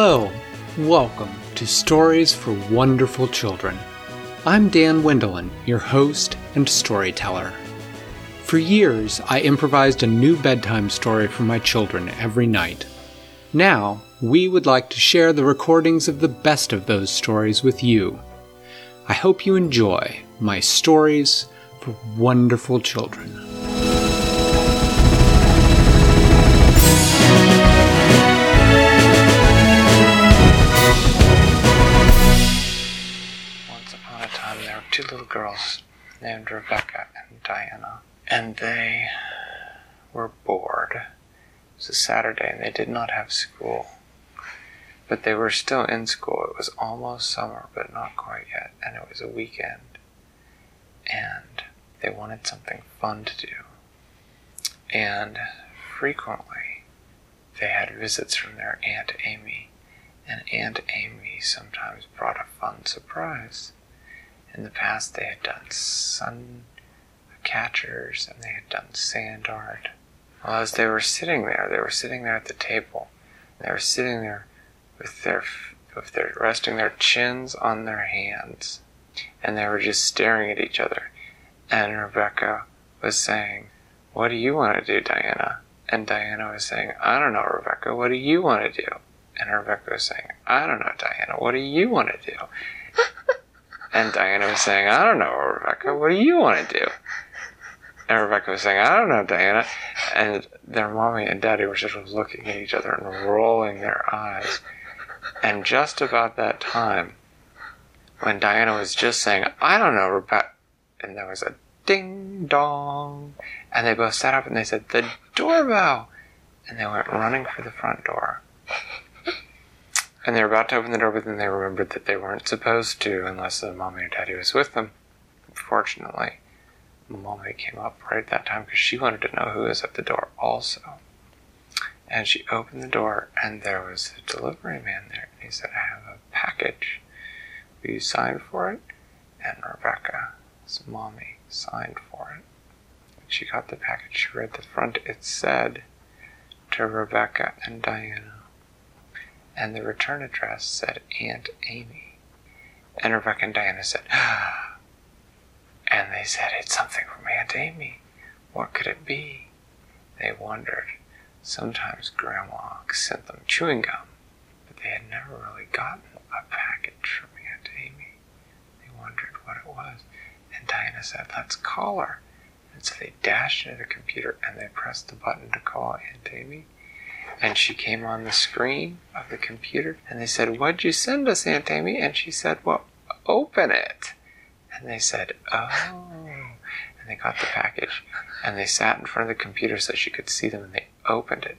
Hello, welcome to Stories for Wonderful Children. I'm Dan Wendelin, your host and storyteller. For years, I improvised a new bedtime story for my children every night. Now, we would like to share the recordings of the best of those stories with you. I hope you enjoy my stories for wonderful children. Girls named Rebecca and Diana, and they were bored. It was a Saturday, and they did not have school. But they were still in school. It was almost summer, but not quite yet, and it was a weekend. And they wanted something fun to do. And frequently, they had visits from their Aunt Amy, and Aunt Amy sometimes brought a fun surprise. In the past, they had done sun catchers and they had done sand art. Well, as they were sitting there, they were sitting there at the table. They were sitting there with their with their resting their chins on their hands, and they were just staring at each other. And Rebecca was saying, "What do you want to do, Diana?" And Diana was saying, "I don't know, Rebecca. What do you want to do?" And Rebecca was saying, "I don't know, Diana. What do you want to do?" And Diana was saying, I don't know, Rebecca, what do you want to do? And Rebecca was saying, I don't know, Diana. And their mommy and daddy were just looking at each other and rolling their eyes. And just about that time, when Diana was just saying, I don't know, Rebecca, and there was a ding dong, and they both sat up and they said, The doorbell! And they went running for the front door. And they were about to open the door, but then they remembered that they weren't supposed to unless the mommy or daddy was with them. Fortunately, mommy came up right at that time because she wanted to know who was at the door also. And she opened the door, and there was a delivery man there. And he said, I have a package. Will you sign for it? And Rebecca's mommy signed for it. She got the package, she read the front. It said, To Rebecca and Diana and the return address said Aunt Amy. And Rebecca and Diana said, ah. and they said, It's something from Aunt Amy. What could it be? They wondered. Sometimes Grandma sent them chewing gum, but they had never really gotten a package from Aunt Amy. They wondered what it was. And Diana said, Let's call her. And so they dashed into the computer and they pressed the button to call Aunt Amy. And she came on the screen of the computer and they said, What'd you send us, Aunt Amy? And she said, Well, open it. And they said, Oh. And they got the package and they sat in front of the computer so she could see them and they opened it.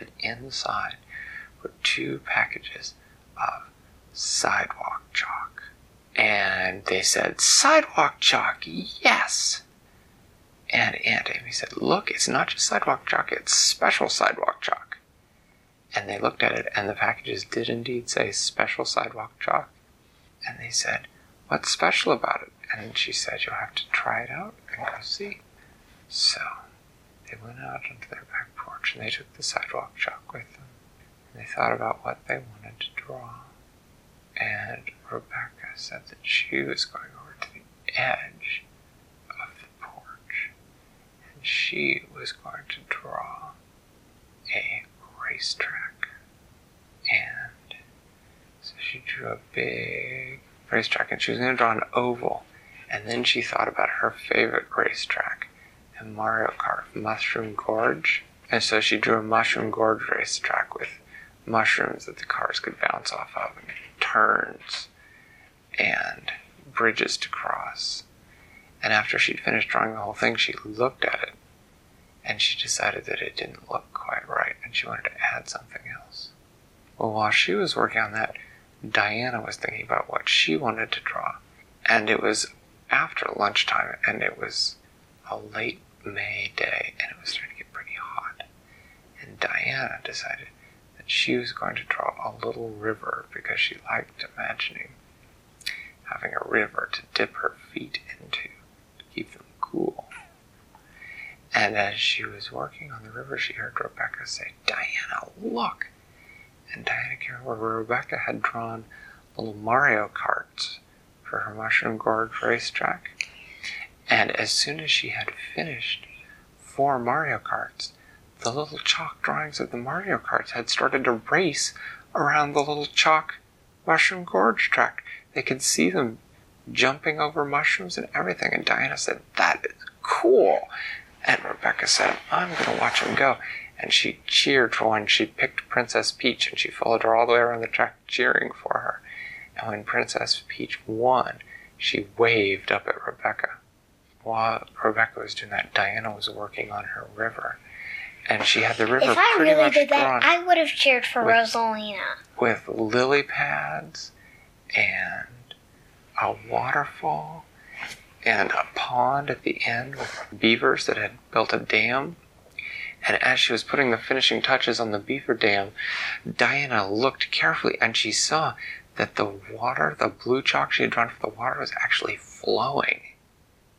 And inside were two packages of sidewalk chalk. And they said, Sidewalk chalk, yes. And Aunt Amy said, Look, it's not just sidewalk chalk, it's special sidewalk chalk. And they looked at it, and the packages did indeed say special sidewalk chalk. And they said, What's special about it? And she said, You'll have to try it out and go see. So they went out onto their back porch and they took the sidewalk chalk with them. And they thought about what they wanted to draw. And Rebecca said that she was going over to the edge of the porch and she was going to draw a racetrack. And so she drew a big racetrack and she was going to draw an oval. And then she thought about her favorite racetrack in Mario Kart, Mushroom Gorge. And so she drew a Mushroom Gorge racetrack with mushrooms that the cars could bounce off of and turns and bridges to cross. And after she'd finished drawing the whole thing, she looked at it and she decided that it didn't look quite right and she wanted to add something else. Well, while she was working on that, Diana was thinking about what she wanted to draw. And it was after lunchtime and it was a late May day and it was starting to get pretty hot. And Diana decided that she was going to draw a little river because she liked imagining having a river to dip her feet into to keep them cool. And as she was working on the river, she heard Rebecca say, Diana, look! And Diana came over where Rebecca had drawn little Mario carts for her Mushroom Gorge racetrack. And as soon as she had finished four Mario carts, the little chalk drawings of the Mario carts had started to race around the little chalk Mushroom Gorge track. They could see them jumping over mushrooms and everything. And Diana said, That is cool. And Rebecca said, I'm going to watch him go. And she cheered for one. She picked Princess Peach and she followed her all the way around the track cheering for her. And when Princess Peach won, she waved up at Rebecca. While Rebecca was doing that, Diana was working on her river. And she had the river If I pretty really much did that, I would have cheered for with- Rosalina. with lily pads and a waterfall and a pond at the end with beavers that had built a dam. And as she was putting the finishing touches on the beaver dam, Diana looked carefully and she saw that the water, the blue chalk she had drawn for the water, was actually flowing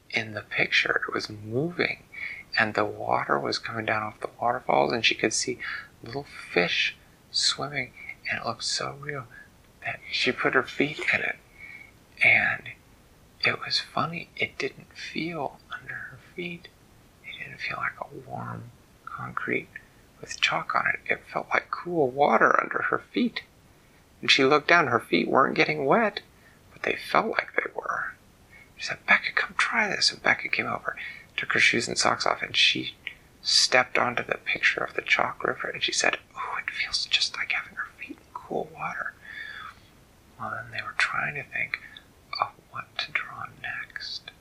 in the picture. It was moving. And the water was coming down off the waterfalls, and she could see little fish swimming, and it looked so real that she put her feet in it. And it was funny, it didn't feel under her feet. It didn't feel like a warm concrete with chalk on it. It felt like cool water under her feet. And she looked down, her feet weren't getting wet, but they felt like they were. She said, Becca, come try this. And Becca came over, took her shoes and socks off, and she stepped onto the picture of the chalk river and she said, Oh, it feels just like having her feet in cool water. Well, then they were trying to think what to draw next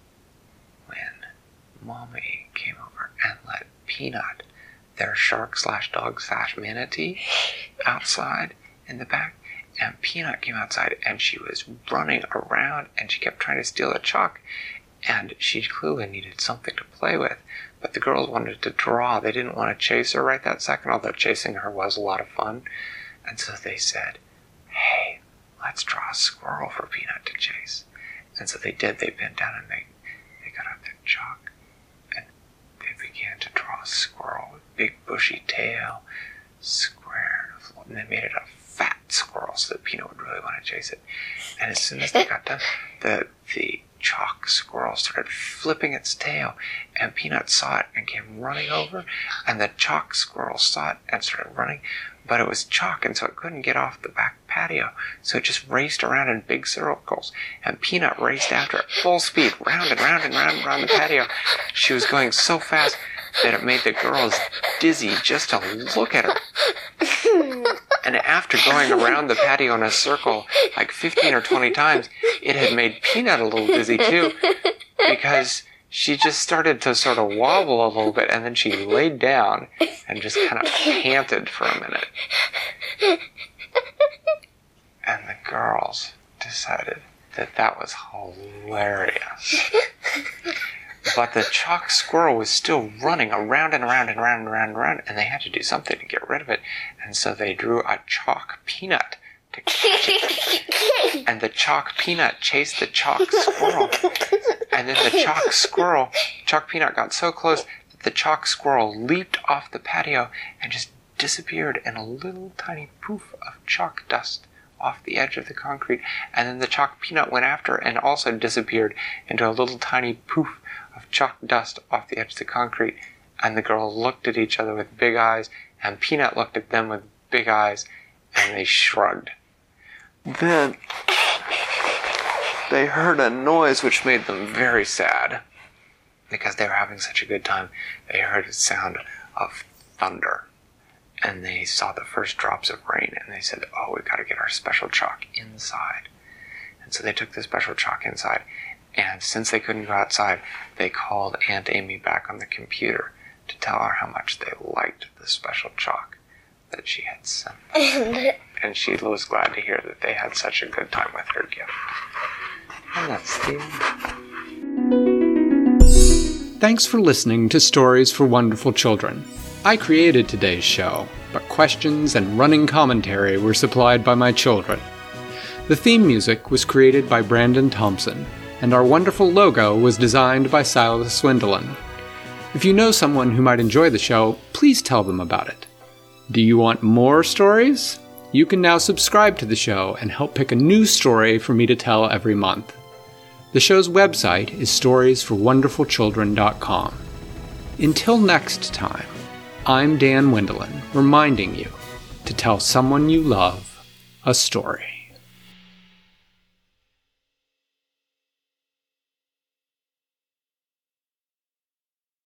when Mommy came over and let Peanut, their shark slash dog slash manatee, outside in the back. And Peanut came outside and she was running around and she kept trying to steal the chalk. And she clearly needed something to play with. But the girls wanted to draw. They didn't want to chase her right that second, although chasing her was a lot of fun. And so they said, Hey, let's draw a squirrel for Peanut to chase. And so they did. They bent down and they, they got out their chalk and they began to draw a squirrel with big bushy tail, square, and they made it a fat squirrel so that Peanut would really want to chase it. And as soon as they got done, the the chalk squirrel started flipping its tail, and Peanut saw it and came running over, and the chalk squirrel saw it and started running, but it was chalk, and so it couldn't get off the back patio, so it just raced around in big circles, and Peanut raced after it full speed, round and round and round and round the patio. She was going so fast that it made the girls dizzy just to look at her. And after going around the patio in a circle like 15 or 20 times, it had made Peanut a little dizzy too because she just started to sort of wobble a little bit and then she laid down and just kind of panted for a minute. And the girls decided that that was hilarious. But the chalk squirrel was still running around and around and around and around and around, and they had to do something to get rid of it. And so they drew a chalk peanut. And the chalk peanut chased the chalk squirrel. And then the chalk squirrel, chalk peanut got so close that the chalk squirrel leaped off the patio and just disappeared in a little tiny poof of chalk dust off the edge of the concrete. And then the chalk peanut went after and also disappeared into a little tiny poof of chalk dust off the edge of the concrete. And the girls looked at each other with big eyes, and Peanut looked at them with big eyes, and they shrugged. Then they heard a noise which made them very sad. Because they were having such a good time, they heard a sound of thunder. And they saw the first drops of rain, and they said, Oh, we've got to get our special chalk inside. And so they took the special chalk inside, and since they couldn't go outside, they called Aunt Amy back on the computer to tell her how much they liked the special chalk that she had sent. them. And she was glad to hear that they had such a good time with her gift. And that's the end. Thanks for listening to Stories for Wonderful Children. I created today's show, but questions and running commentary were supplied by my children. The theme music was created by Brandon Thompson, and our wonderful logo was designed by Silas Swindlin. If you know someone who might enjoy the show, please tell them about it. Do you want more stories? You can now subscribe to the show and help pick a new story for me to tell every month. The show's website is storiesforwonderfulchildren.com. Until next time, I'm Dan Wendelin, reminding you to tell someone you love a story.